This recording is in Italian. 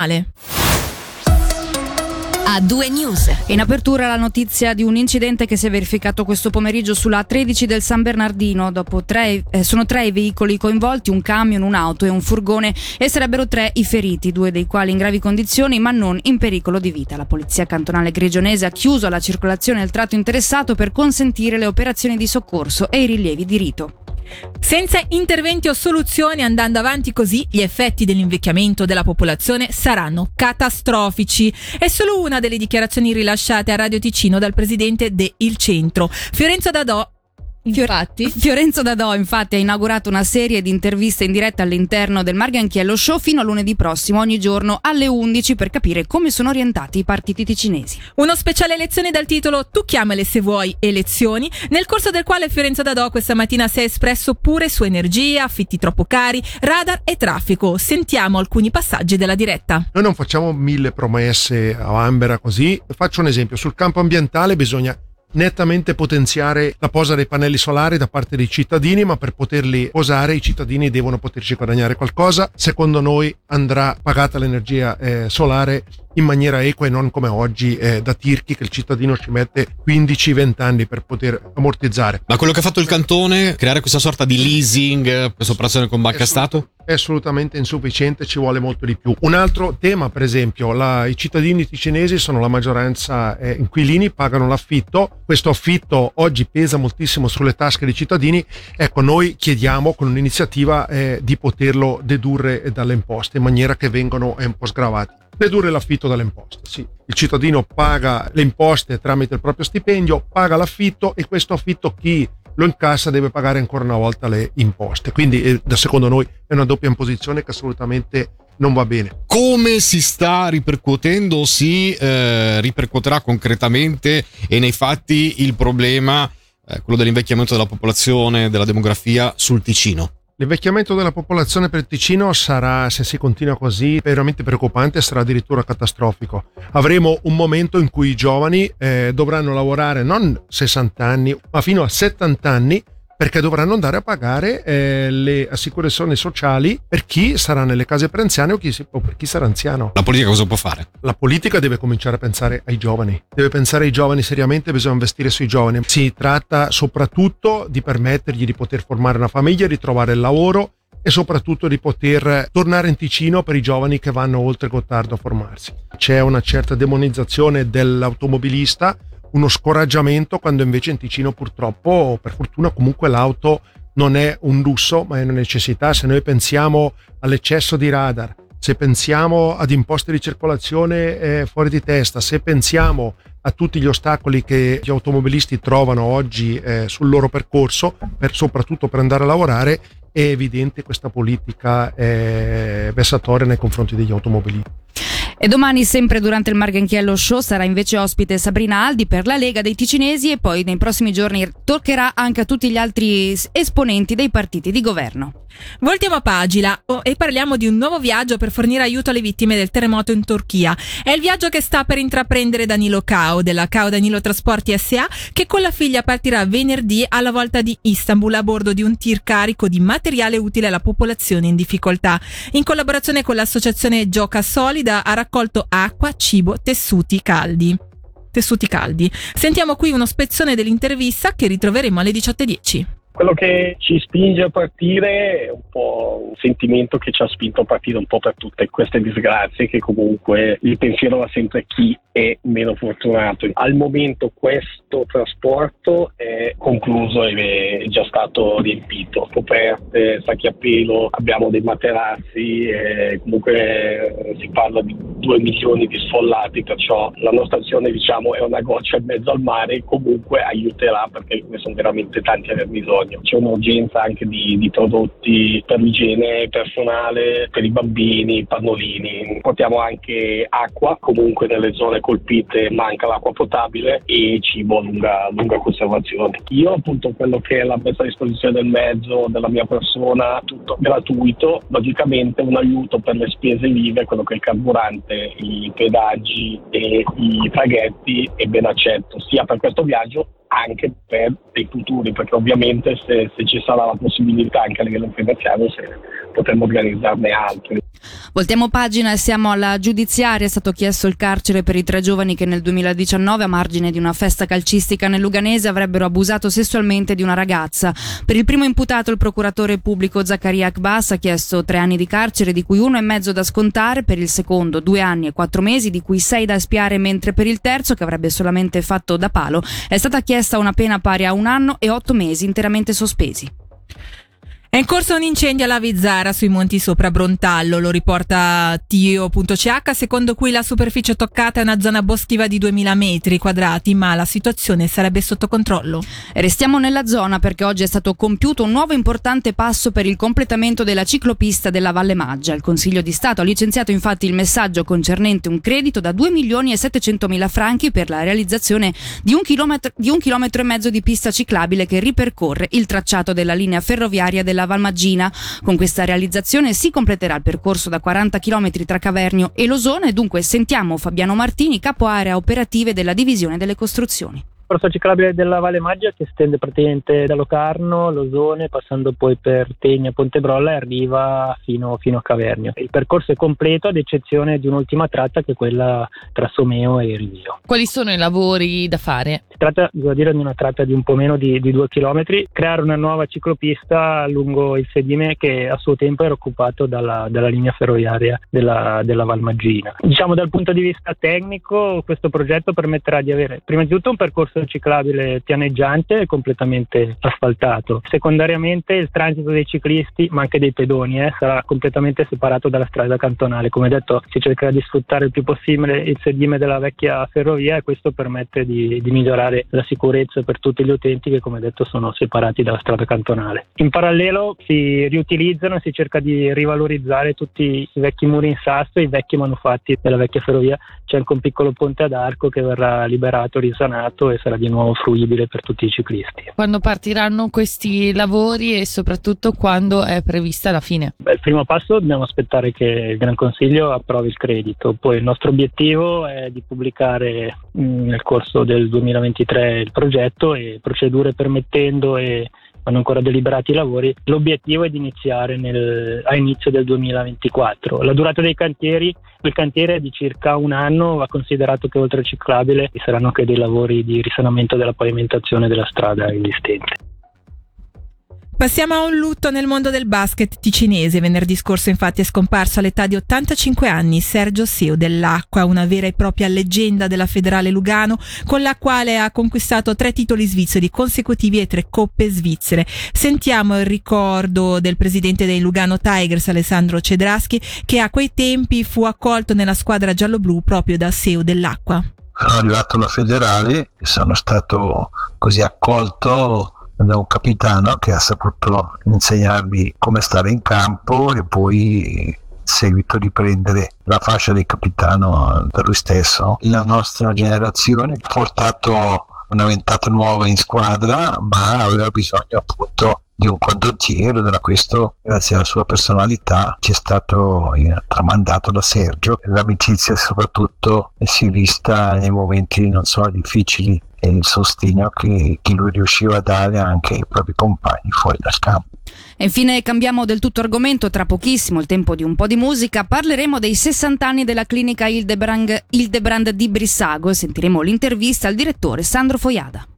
nazionale. A due news. In apertura la notizia di un incidente che si è verificato questo pomeriggio sulla 13 del San Bernardino. Tre, eh, sono tre i veicoli coinvolti, un camion, un'auto e un furgone e sarebbero tre i feriti, due dei quali in gravi condizioni ma non in pericolo di vita. La polizia cantonale grigionese ha chiuso la circolazione del tratto interessato per consentire le operazioni di soccorso e i rilievi di rito. Senza interventi o soluzioni andando avanti così, gli effetti dell'invecchiamento della popolazione saranno catastrofici. È solo una delle dichiarazioni rilasciate a Radio Ticino dal presidente de Il Centro. Fiorenzo Dadò Infatti. Fiorenzo Dadò infatti ha inaugurato una serie di interviste in diretta all'interno del Marganchiello Show fino a lunedì prossimo, ogni giorno alle 11 per capire come sono orientati i partiti ticinesi. Uno speciale lezione dal titolo Tu chiamale se vuoi elezioni, nel corso del quale Fiorenzo Dadò questa mattina si è espresso pure su energia, affitti troppo cari, radar e traffico. Sentiamo alcuni passaggi della diretta. Noi non facciamo mille promesse a Ambera così, faccio un esempio, sul campo ambientale bisogna nettamente potenziare la posa dei pannelli solari da parte dei cittadini, ma per poterli posare i cittadini devono poterci guadagnare qualcosa. Secondo noi andrà pagata l'energia eh, solare in maniera equa e non come oggi eh, da tirchi che il cittadino ci mette 15-20 anni per poter ammortizzare. Ma quello che ha fatto il cantone, creare questa sorta di leasing, questa operazione con banca Stato? È assolutamente insufficiente, ci vuole molto di più. Un altro tema, per esempio, la, i cittadini ticinesi sono la maggioranza eh, inquilini, pagano l'affitto, questo affitto oggi pesa moltissimo sulle tasche dei cittadini, ecco noi chiediamo con un'iniziativa eh, di poterlo dedurre dalle imposte in maniera che vengano un po' sgravati dedurre l'affitto dalle imposte. Sì, il cittadino paga le imposte tramite il proprio stipendio, paga l'affitto e questo affitto chi lo incassa deve pagare ancora una volta le imposte. Quindi, eh, secondo noi, è una doppia imposizione che assolutamente non va bene. Come si sta ripercuotendo, si eh, ripercuoterà concretamente e nei fatti il problema, eh, quello dell'invecchiamento della popolazione, della demografia sul Ticino? L'invecchiamento della popolazione per il Ticino sarà, se si continua così, veramente preoccupante, sarà addirittura catastrofico. Avremo un momento in cui i giovani eh, dovranno lavorare non 60 anni, ma fino a 70 anni perché dovranno andare a pagare eh, le assicurazioni sociali per chi sarà nelle case per anziani o, chi, o, per chi sarà anziano. La politica cosa può fare? La politica deve cominciare a pensare ai giovani, deve pensare ai giovani seriamente, bisogna investire sui giovani. Si tratta soprattutto di permettergli di poter formare una famiglia, di trovare il lavoro e soprattutto di poter tornare in Ticino per i giovani che vanno oltre Gottardo a formarsi. C'è una certa demonizzazione dell'automobilista uno scoraggiamento quando invece in Ticino purtroppo, per fortuna comunque l'auto non è un lusso ma è una necessità. Se noi pensiamo all'eccesso di radar, se pensiamo ad imposte di circolazione eh, fuori di testa, se pensiamo a tutti gli ostacoli che gli automobilisti trovano oggi eh, sul loro percorso, per, soprattutto per andare a lavorare, è evidente questa politica eh, vessatoria nei confronti degli automobilisti. E domani, sempre durante il Marghenchiello Show, sarà invece ospite Sabrina Aldi per la Lega dei Ticinesi e poi nei prossimi giorni toccherà anche a tutti gli altri esponenti dei partiti di governo. Voltiamo a pagina oh, e parliamo di un nuovo viaggio per fornire aiuto alle vittime del terremoto in Turchia. È il viaggio che sta per intraprendere Danilo Cao della Cao Danilo Trasporti SA che con la figlia partirà venerdì alla volta di Istanbul a bordo di un tir carico di materiale utile alla popolazione in difficoltà. In collaborazione con l'associazione Gioca Solida ha raccolto acqua, cibo, tessuti caldi tessuti caldi. Sentiamo qui uno spezzone dell'intervista che ritroveremo alle 18.10. Quello che ci spinge a partire è un po' un sentimento che ci ha spinto a partire un po' per tutte queste disgrazie che comunque il pensiero va sempre a chi è meno fortunato. Al momento questo trasporto è concluso e è già stato riempito, coperte, sacchi a pelo, abbiamo dei materassi, comunque si parla di 2 milioni di sfollati, perciò la nostra azione diciamo è una goccia in mezzo al mare, comunque aiuterà perché ne sono veramente tanti a aver bisogno bisogno. C'è un'urgenza anche di, di prodotti per l'igiene personale, per i bambini, pannolini. Portiamo anche acqua, comunque nelle zone colpite manca l'acqua potabile e cibo a lunga, lunga conservazione. Io appunto quello che è la messa a disposizione del mezzo, della mia persona, tutto gratuito, logicamente un aiuto per le spese vive, quello che è il carburante, i pedaggi e i traghetti è ben accetto sia per questo viaggio anche per dei futuri, perché ovviamente se, se, ci sarà la possibilità anche a livello finanziario se potremmo organizzarne altri. Voltiamo pagina e siamo alla giudiziaria. È stato chiesto il carcere per i tre giovani che nel 2019, a margine di una festa calcistica nel Luganese, avrebbero abusato sessualmente di una ragazza. Per il primo imputato, il procuratore pubblico Zaccaria Akbas ha chiesto tre anni di carcere, di cui uno e mezzo da scontare. Per il secondo, due anni e quattro mesi, di cui sei da espiare, mentre per il terzo, che avrebbe solamente fatto da palo, è stata chiesta una pena pari a un anno e otto mesi interamente sospesi. È in corso un incendio alla Vizzara sui monti sopra Brontallo, lo riporta Tio.ch, secondo cui la superficie toccata è una zona boschiva di 2000 metri quadrati, ma la situazione sarebbe sotto controllo. Restiamo nella zona perché oggi è stato compiuto un nuovo importante passo per il completamento della ciclopista della Valle Maggia. Il Consiglio di Stato ha licenziato infatti il messaggio concernente un credito da 2 milioni e 700 mila franchi per la realizzazione di un, chilometro, di un chilometro e mezzo di pista ciclabile che ripercorre il tracciato della linea ferroviaria della della Valmaggina. Con questa realizzazione si completerà il percorso da 40 km tra Cavernio e Losone, dunque sentiamo Fabiano Martini, capo area operative della divisione delle costruzioni percorso ciclabile della Valle Maggia che stende praticamente da Locarno, Losone, passando poi per Tegna, Pontebrolla e arriva fino, fino, a Cavernio. Il percorso è completo ad eccezione di un'ultima tratta che è quella tra Someo e Rivio. Quali sono i lavori da fare? Si tratta, devo dire, di una tratta di un po' meno di, di due chilometri, creare una nuova ciclopista lungo il sedime che a suo tempo era occupato dalla, dalla linea ferroviaria della, della Valmaggina. Diciamo dal punto di vista tecnico questo progetto permetterà di avere prima di tutto un percorso ciclabile pianeggiante e completamente asfaltato. Secondariamente il transito dei ciclisti, ma anche dei pedoni, eh, sarà completamente separato dalla strada cantonale. Come detto, si cercherà di sfruttare il più possibile il sedime della vecchia ferrovia e questo permette di, di migliorare la sicurezza per tutti gli utenti che, come detto, sono separati dalla strada cantonale. In parallelo si riutilizzano e si cerca di rivalorizzare tutti i vecchi muri in sasso e i vecchi manufatti della vecchia ferrovia. C'è anche un piccolo ponte ad arco che verrà liberato, risanato e sarà sarà di nuovo fruibile per tutti i ciclisti. Quando partiranno questi lavori e soprattutto quando è prevista la fine? Beh, il primo passo dobbiamo aspettare che il Gran Consiglio approvi il credito, poi il nostro obiettivo è di pubblicare mh, nel corso del 2023 il progetto e procedure permettendo e hanno ancora deliberati i lavori. L'obiettivo è di iniziare nel, a inizio del 2024. La durata dei cantieri, il cantiere è di circa un anno, va considerato che oltre al ciclabile ci saranno anche dei lavori di risanamento della pavimentazione della strada esistente. Passiamo a un lutto nel mondo del basket ticinese. Venerdì scorso infatti è scomparso all'età di 85 anni Sergio Seo dell'Acqua, una vera e propria leggenda della federale Lugano, con la quale ha conquistato tre titoli svizzeri consecutivi e tre coppe svizzere. Sentiamo il ricordo del presidente dei Lugano Tigers, Alessandro Cedraschi, che a quei tempi fu accolto nella squadra giallo-blu proprio da Seo dell'Acqua. Sono arrivato alla federale e sono stato così accolto da un capitano che ha saputo insegnarmi come stare in campo e poi in seguito di prendere la fascia di capitano per lui stesso. La nostra generazione ha portato una ventata nuova in squadra, ma aveva bisogno appunto di un condottiero da questo grazie alla sua personalità ci è stato eh, tramandato da Sergio l'amicizia soprattutto si è vista nei momenti non so difficili e il sostegno che, che lui riusciva a dare anche ai propri compagni fuori dal campo. E infine cambiamo del tutto argomento, tra pochissimo il tempo di un po' di musica, parleremo dei 60 anni della clinica Hildebrand, Hildebrand di Brissago e sentiremo l'intervista al direttore Sandro Foiada.